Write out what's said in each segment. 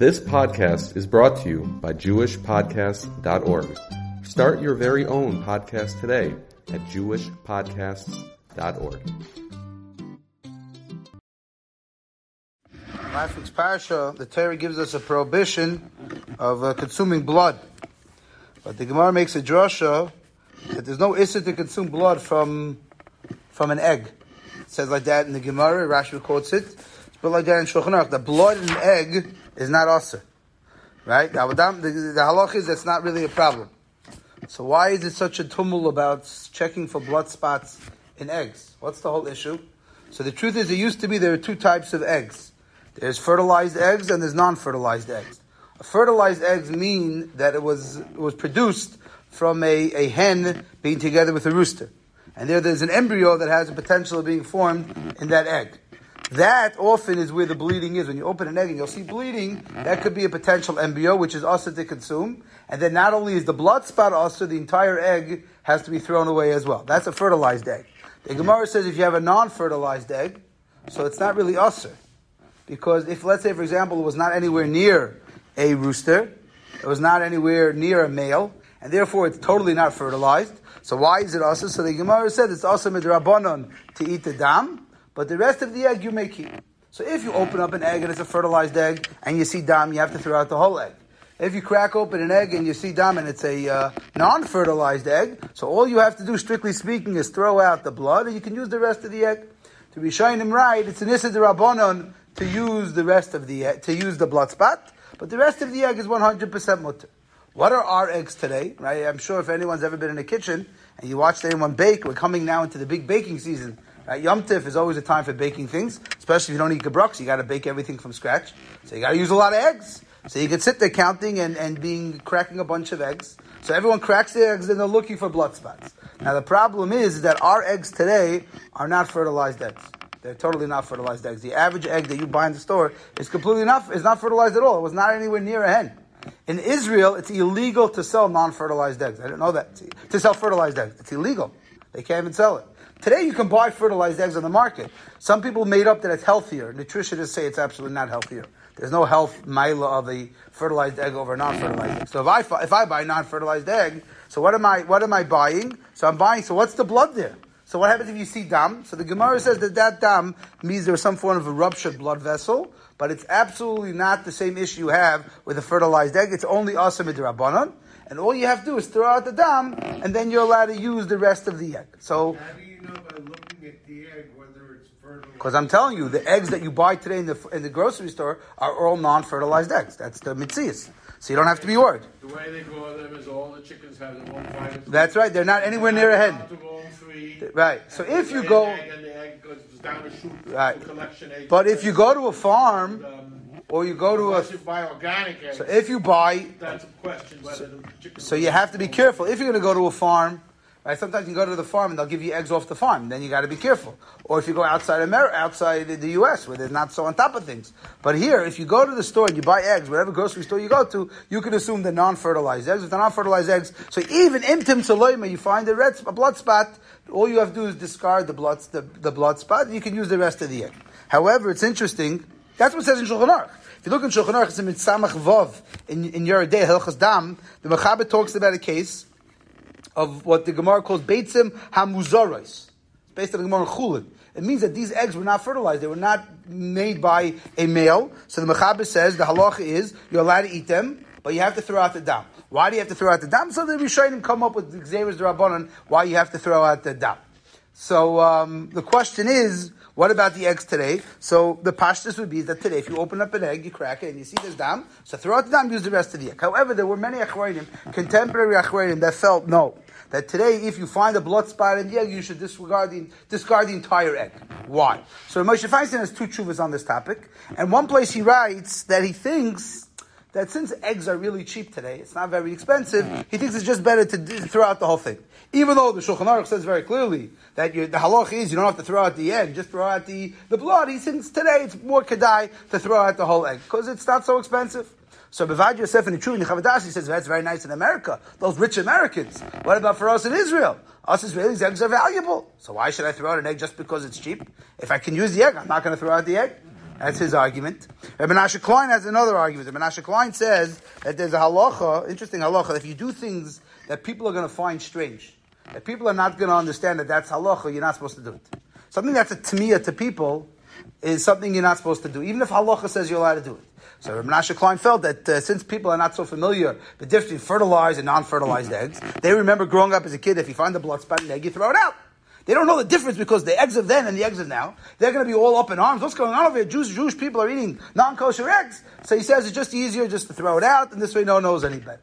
This podcast is brought to you by JewishPodcasts.org. Start your very own podcast today at JewishPodcasts.org. Last week's parasha, the Torah gives us a prohibition of uh, consuming blood. But the Gemara makes a drasha that there's no issue to consume blood from, from an egg. It says like that in the Gemara, Rashi quotes it. But like that in Shulchan Aruch. The blood in an egg is not usher. Right? The, the, the halach is that's not really a problem. So why is it such a tumult about checking for blood spots in eggs? What's the whole issue? So the truth is, it used to be there are two types of eggs. There's fertilized eggs and there's non-fertilized eggs. Fertilized eggs mean that it was it was produced from a, a hen being together with a rooster. And there there's an embryo that has a potential of being formed in that egg. That often is where the bleeding is. When you open an egg and you'll see bleeding, that could be a potential embryo, which is also to consume. And then not only is the blood spot also, the entire egg has to be thrown away as well. That's a fertilized egg. The Gemara says if you have a non-fertilized egg, so it's not really usher. Because if, let's say, for example, it was not anywhere near a rooster, it was not anywhere near a male, and therefore it's totally not fertilized. So why is it also? So the Gemara said it's also midrabanon to eat the dam, but the rest of the egg you may keep. So if you open up an egg and it's a fertilized egg and you see dam, you have to throw out the whole egg. If you crack open an egg and you see dam and it's a uh, non-fertilized egg, so all you have to do, strictly speaking, is throw out the blood and you can use the rest of the egg. To be shining them right, it's an issa rabbanon to use the rest of the egg, to use the blood spot, but the rest of the egg is 100% mutter. What are our eggs today? Right? I'm sure if anyone's ever been in a kitchen and you watched anyone bake, we're coming now into the big baking season. Right? Yom Tif is always a time for baking things, especially if you don't eat gebrokts, you got to bake everything from scratch. So you got to use a lot of eggs. So you can sit there counting and, and being cracking a bunch of eggs. So everyone cracks their eggs and they're looking for blood spots. Now the problem is that our eggs today are not fertilized eggs. They're totally not fertilized eggs. The average egg that you buy in the store is completely not, is not fertilized at all. It was not anywhere near a hen. In Israel, it's illegal to sell non-fertilized eggs. I didn't know that. To sell fertilized eggs. It's illegal. They can't even sell it. Today you can buy fertilized eggs on the market. Some people made up that it's healthier. Nutritionists say it's absolutely not healthier. There's no health mila of a fertilized egg over a non-fertilized egg. So if I, if I buy non-fertilized egg, so what am I, what am I buying? So I'm buying, so what's the blood there? So what happens if you see dam? So the Gemara says that that dam means there's some form of a ruptured blood vessel, but it's absolutely not the same issue you have with a fertilized egg. It's only asamid rabbanon, and all you have to do is throw out the dam, and then you're allowed to use the rest of the egg. So. How do you know by looking at the egg whether it's fertile? Because I'm telling you, the eggs that you buy today in the in the grocery store are all non-fertilized eggs. That's the mitzias. So you don't have to be worried. The way they grow them is all the chickens have their own vitamin. That's right. They're not anywhere near a hen. To go on. Right. So if you go, an egg and the egg goes down the chute Right. but if you go to a farm um, or you go to a, unless you buy organic eggs, so if you buy, that's a question whether the so you have to be careful. If you're going to go to a farm, right? Sometimes you go to the farm and they'll give you eggs off the farm. Then you got to be careful. Or if you go outside America, outside the U.S. where they're not so on top of things. But here, if you go to the store and you buy eggs, whatever grocery store you go to, you can assume the non-fertilized eggs. If they're non-fertilized eggs, so even imtim saloima, you find a red a blood spot. All you have to do is discard the blood the, the blood spot. And you can use the rest of the egg. However, it's interesting. That's what it says in Shulchan Aruch. If you look in Shulchan Aruch, in Mitzamach Vov in in Yeridei Hilchas Dam. The Mechaber talks about a case of what the Gemara calls Beitzim Hamuzaros. It's based on the Gemara Chulin. It means that these eggs were not fertilized. They were not made by a male. So the Mechaber says the halacha is you're allowed to eat them, but you have to throw out the dam. Why do you have to throw out the dam? So the Rishonim come up with the Xavier Rabbanon why you have to throw out the dam. So um, the question is, what about the eggs today? So the pashtus would be that today, if you open up an egg, you crack it, and you see there's dam, so throw out the dam, use the rest of the egg. However, there were many achronim, contemporary achronim, that felt no. That today, if you find a blood spot in the egg, you should disregard the, discard the entire egg. Why? So Moshe Feinstein has two chuvas on this topic, and one place he writes that he thinks that since eggs are really cheap today, it's not very expensive, he thinks it's just better to throw out the whole thing. Even though the Shulchan Aruch says very clearly that the halach is you don't have to throw out the egg, just throw out the, the blood, he thinks today it's more kedai to throw out the whole egg, because it's not so expensive. So Bavad Yosef in the True in Chavadash, he says that's very nice in America. Those rich Americans. What about for us in Israel? Us Israelis, eggs are valuable. So why should I throw out an egg just because it's cheap? If I can use the egg, I'm not going to throw out the egg. That's his argument. Rabbi Menashe Klein has another argument. Rabbi Menashe Klein says that there's a halacha, interesting halacha, if you do things that people are going to find strange, that people are not going to understand that that's halacha, you're not supposed to do it. Something that's a tamiyah to people is something you're not supposed to do, even if halacha says you're allowed to do it. So Rabbi Menashe Klein felt that uh, since people are not so familiar the difference between fertilized and non-fertilized eggs, they remember growing up as a kid, if you find a blood spot in an egg, you throw it out. They don't know the difference because the eggs of then and the eggs of now, they're going to be all up in arms. What's going on over here? Jews, Jewish people are eating non-kosher eggs. So he says it's just easier just to throw it out, and this way no one knows any better.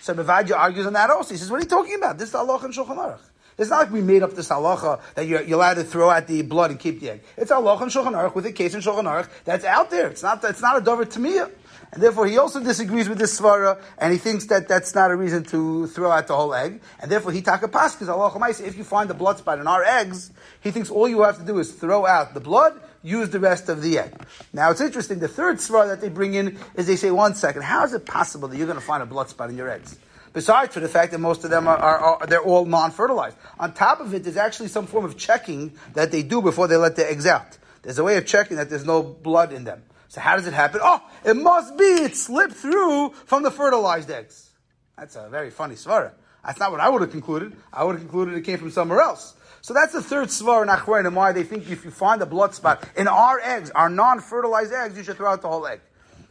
So Mevadja argues on that also. He says, what are you talking about? This is Allah and Shulchan Aruch. It's not like we made up this halacha that you're, you're, allowed to throw out the blood and keep the egg. It's halacha and Shulchan Aruch with a case in Shulchan Aruch that's out there. It's not, it's not a dover tamiyah. And therefore, he also disagrees with this svara, and he thinks that that's not a reason to throw out the whole egg. And therefore, he taka because if you find the blood spot in our eggs, he thinks all you have to do is throw out the blood, use the rest of the egg. Now, it's interesting. The third svara that they bring in is they say, one second, how is it possible that you're going to find a blood spot in your eggs? Besides for the fact that most of them are, are, are, they're all non-fertilized. On top of it, there's actually some form of checking that they do before they let the eggs out. There's a way of checking that there's no blood in them. So how does it happen? Oh, it must be it slipped through from the fertilized eggs. That's a very funny svara. That's not what I would have concluded. I would have concluded it came from somewhere else. So that's the third svar in Achroin and why they think if you find a blood spot in our eggs, our non-fertilized eggs, you should throw out the whole egg.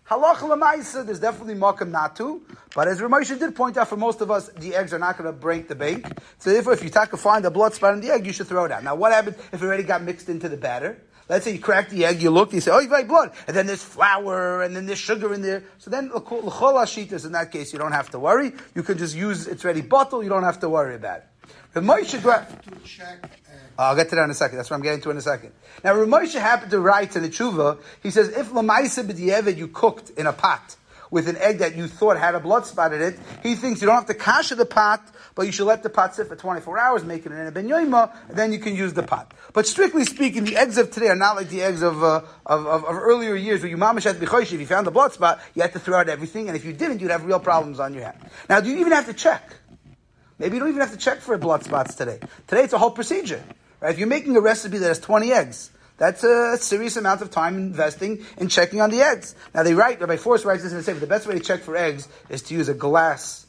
Halach lemaisa, there's definitely makam not to, but as Ramosha did point out, for most of us, the eggs are not going to break the bank. So therefore, if you find a blood spot in the egg, you should throw it out. Now, what happens if it already got mixed into the batter? Let's say you crack the egg, you look, you say, oh, you've got blood. And then there's flour, and then there's sugar in there. So then, l'chol hashitas, in that case, you don't have to worry. You can just use, it's ready bottle, you don't have to worry about it. Ramosha, to check. Uh, I'll get to that in a second. That's what I'm getting to in a second. Now, Ramosha happened to write in the tshuva, he says, if lamaisa b'di'evid you cooked in a pot, with an egg that you thought had a blood spot in it, he thinks you don't have to kasha the pot, but you should let the pot sit for 24 hours, make it in a ben yoima, and then you can use the pot. But strictly speaking, the eggs of today are not like the eggs of, uh, of, of, of, earlier years where you mamish had to be chosh. If you found the blood spot, you had to throw out everything, and if you didn't, you'd have real problems on your hand. Now, do you even have to check? Maybe you don't even have to check for blood spots today. Today it's a whole procedure. Right? If you're making a recipe that has 20 eggs, that's a serious amount of time investing in checking on the eggs. Now they write, Rabbi Forst writes this and say, the best way to check for eggs is to use a glass,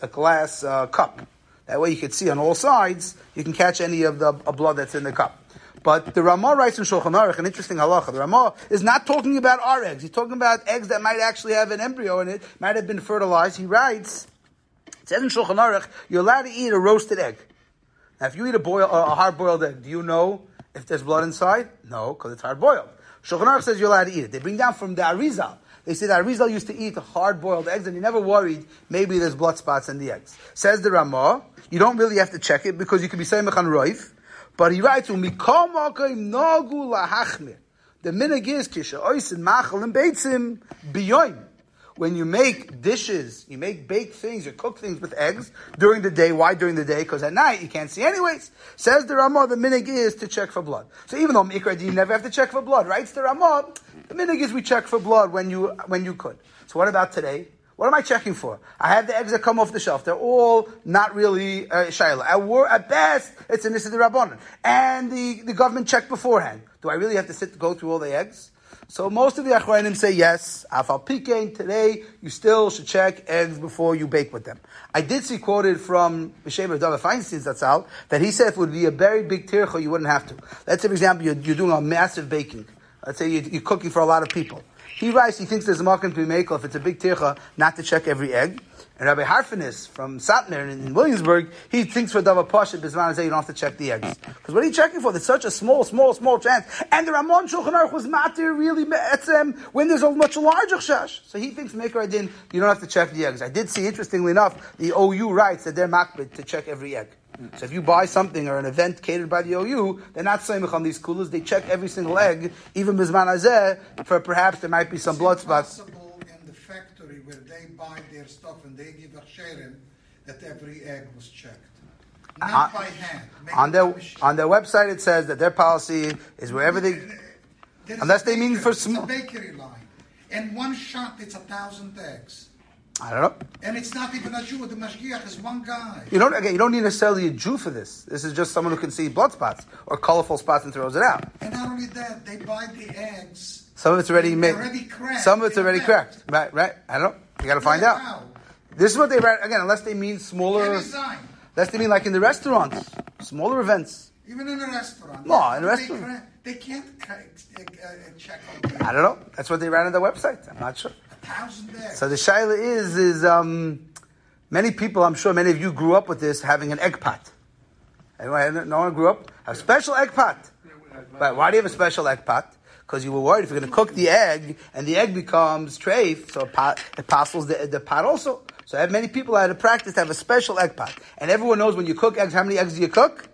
a glass uh, cup. That way you can see on all sides, you can catch any of the blood that's in the cup. But the Ramah writes in Shulchan Aruch an interesting halacha. The Ramah is not talking about our eggs. He's talking about eggs that might actually have an embryo in it, might have been fertilized. He writes, it says in Shulchan Aruch, you're allowed to eat a roasted egg. Now, if you eat a, boil, a hard-boiled egg, do you know if there's blood inside? No, because it's hard boiled. Shulchan says you're allowed to eat it. They bring down from the Arizal. They say that Arizal used to eat hard boiled eggs and he never worried maybe there's blood spots in the eggs. Says the Ramah, you don't really have to check it because you can be saying Mechan Roif. But he writes. The minig is kisha oisin machal and beitzim biyoim when you make dishes, you make baked things, you cook things with eggs during the day. Why during the day? Because at night you can't see anyways. Says the Ramah, the minig is to check for blood. So even though Mikra, you never have to check for blood, right? It's the Ramah, the minig is we check for blood when you, when you could. So what about today? What am I checking for? I have the eggs that come off the shelf. They're all not really uh, shayla. At, war, at best, it's a the rabbanon. And the, the government checked beforehand. Do I really have to sit to go through all the eggs? So most of the Achrayim say yes, afal pikein, today you still should check eggs before you bake with them. I did see quoted from B'Shem David Feinstein that's out, that he said if it would be a very big tircha, you wouldn't have to. Let's say, for example, you're, you're doing a massive baking. Let's say you're, you're, cooking for a lot of people. He writes, he thinks there's a market to be made if it's a big tircha, not to check every egg. And Rabbi Harfinis from Satmar in Williamsburg, he thinks for Dava Pasha, Bisman you don't have to check the eggs. Because what are you checking for? There's such a small, small, small chance. And the Ramon Shulchan Aruch was matir really etzem when there's a much larger chash. So he thinks Maker Adin, you don't have to check the eggs. I did see, interestingly enough, the OU writes that they're makbid to check every egg. So if you buy something or an event catered by the OU, they're not saying on these coolers. They check every single egg, even Bisman Azeh, for perhaps there might be some blood spots where they buy their stuff and they give a sharing that every egg was checked. Not uh, by hand. On their, on their website it says that their policy is wherever they, unless they mean for small. bakery line. And one shot it's a thousand eggs. I don't know. And it's not even a Jew. The mashgiach is one guy. You don't again. You don't need necessarily a Jew for this. This is just someone who can see blood spots or colorful spots and throws it out. And not only that, they buy the eggs Some of it's already made. already cracked. Some of it's already cracked. cracked. Right, right. I don't know. You got to find out. how? This is what they write again, unless they mean smaller. Unless they mean like in the restaurants, smaller events. Even in a restaurant. No, in a They restaurant. cra- They can't ca- uh, uh, check on I don't know. That's what they write on their website. I'm not sure. A thousand eggs. So the shaila is is um, many people. I'm sure many of you grew up with this having an egg pot. Anyone? No one grew up. Have a special egg pot. But why do you have a special egg pot? Because you were worried if you're going to cook the egg and the egg becomes treif, so it, pot, it parcels the, the pot also. So I have many people had to practice to have a special egg pot. And everyone knows when you cook eggs, how many eggs do you cook?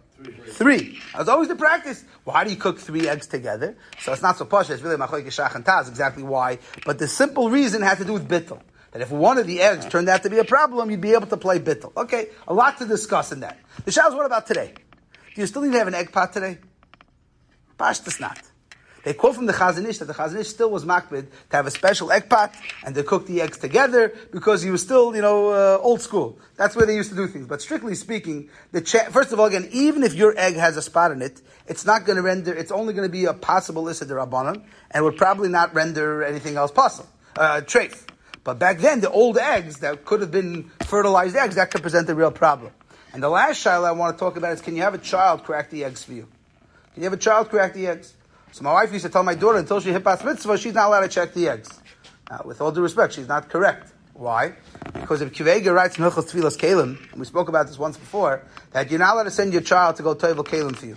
Three. That's always the practice. Well, how do you cook three eggs together? So it's not so posh. It's really machoik shach and taz. Exactly why. But the simple reason had to do with bittel. That if one of the eggs turned out to be a problem, you'd be able to play bittel. Okay, a lot to discuss in that. The shah what about today? Do you still need to have an egg pot today? Pashtas not. They quote from the Chazon Ish that the Chazon Ish still was makbid to have a special egg pot and to cook the eggs together because he was still, you know, uh, old school. That's where they used to do things. But strictly speaking, the cha- first of all, again, even if your egg has a spot in it, it's not going to render. It's only going to be a possible issa derabanan, and would probably not render anything else possible, uh, treif. But back then, the old eggs that could have been fertilized eggs that could present a real problem. And the last shiloh I want to talk about is: Can you have a child crack the eggs for you? Can you have a child crack the eggs? So my wife used to tell my daughter until she hit bat mitzvah, she's not allowed to check the eggs. Now, with all due respect, she's not correct. Why? Because if Kivega writes in Hilchos Tevilas Keilim, and we spoke about this once before, that you're not allowed to send your child to go Toivel Kalim for you.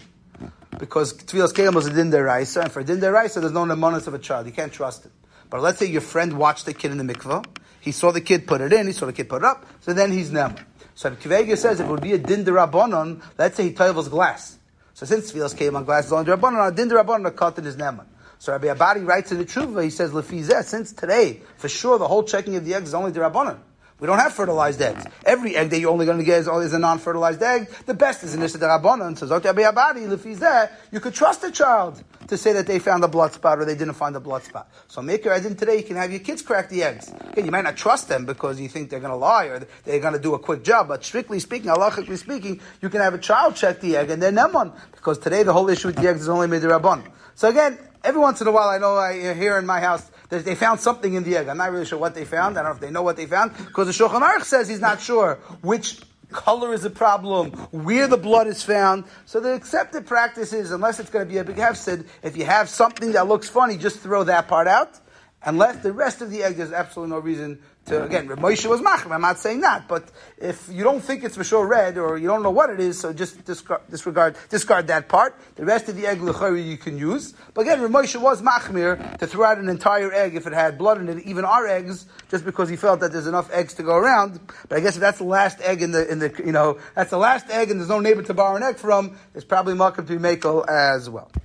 Because Tevilas Keilim was a din deraisa, and for a din deraisa, there's no nemonis of a child. You can't trust it. But let's say your friend watched the kid in the mikvah, he saw the kid put it in, he saw the kid put it up, so then he's nemon. So if Kivega says if it would be a din derabanan, let's say he toivels glass. So since Tfilas came on glass is on derabanan, a din derabanan a cut in his nemon. So Rabbi Abadi writes in the Tshuva, he says, Lefizeh, since today, for sure, the whole checking of the eggs is only derabanan. We don't have fertilized eggs. Every egg that you're only going to get is, a non-fertilized egg. The best is an Derabanan. So Lefizeh, you could trust a child to say that they found a blood spot or they didn't find a blood spot. So make your idea today, you can have your kids crack the eggs. Again, you might not trust them because you think they're going to lie or they're going to do a quick job, but strictly speaking, halachically speaking, you can have a child check the egg and they're nemon because today the whole issue with the eggs is only made Rabban. So again, every once in a while, I know I uh, hear in my house they found something in the egg. I'm not really sure what they found. I don't know if they know what they found because the Shulchan Aruch says he's not sure which color is a problem, where the blood is found. So the accepted practice is, unless it's going to be a big hefsid, if you have something that looks funny, just throw that part out. Unless the rest of the egg, there's absolutely no reason to, again, Moshe was machrim, I'm not saying that, but if you don't think it's for sure red, or you don't know what it is, so just discard, disregard, discard that part. The rest of the egg, l'chari, you can use. But again, Moshe was machmir to throw out an entire egg if it had blood in it, even our eggs, just because he felt that there's enough eggs to go around. But I guess if that's the last egg in the, in the, you know, that's the last egg and there's no neighbor to borrow an egg from, there's probably makom to be makel as well.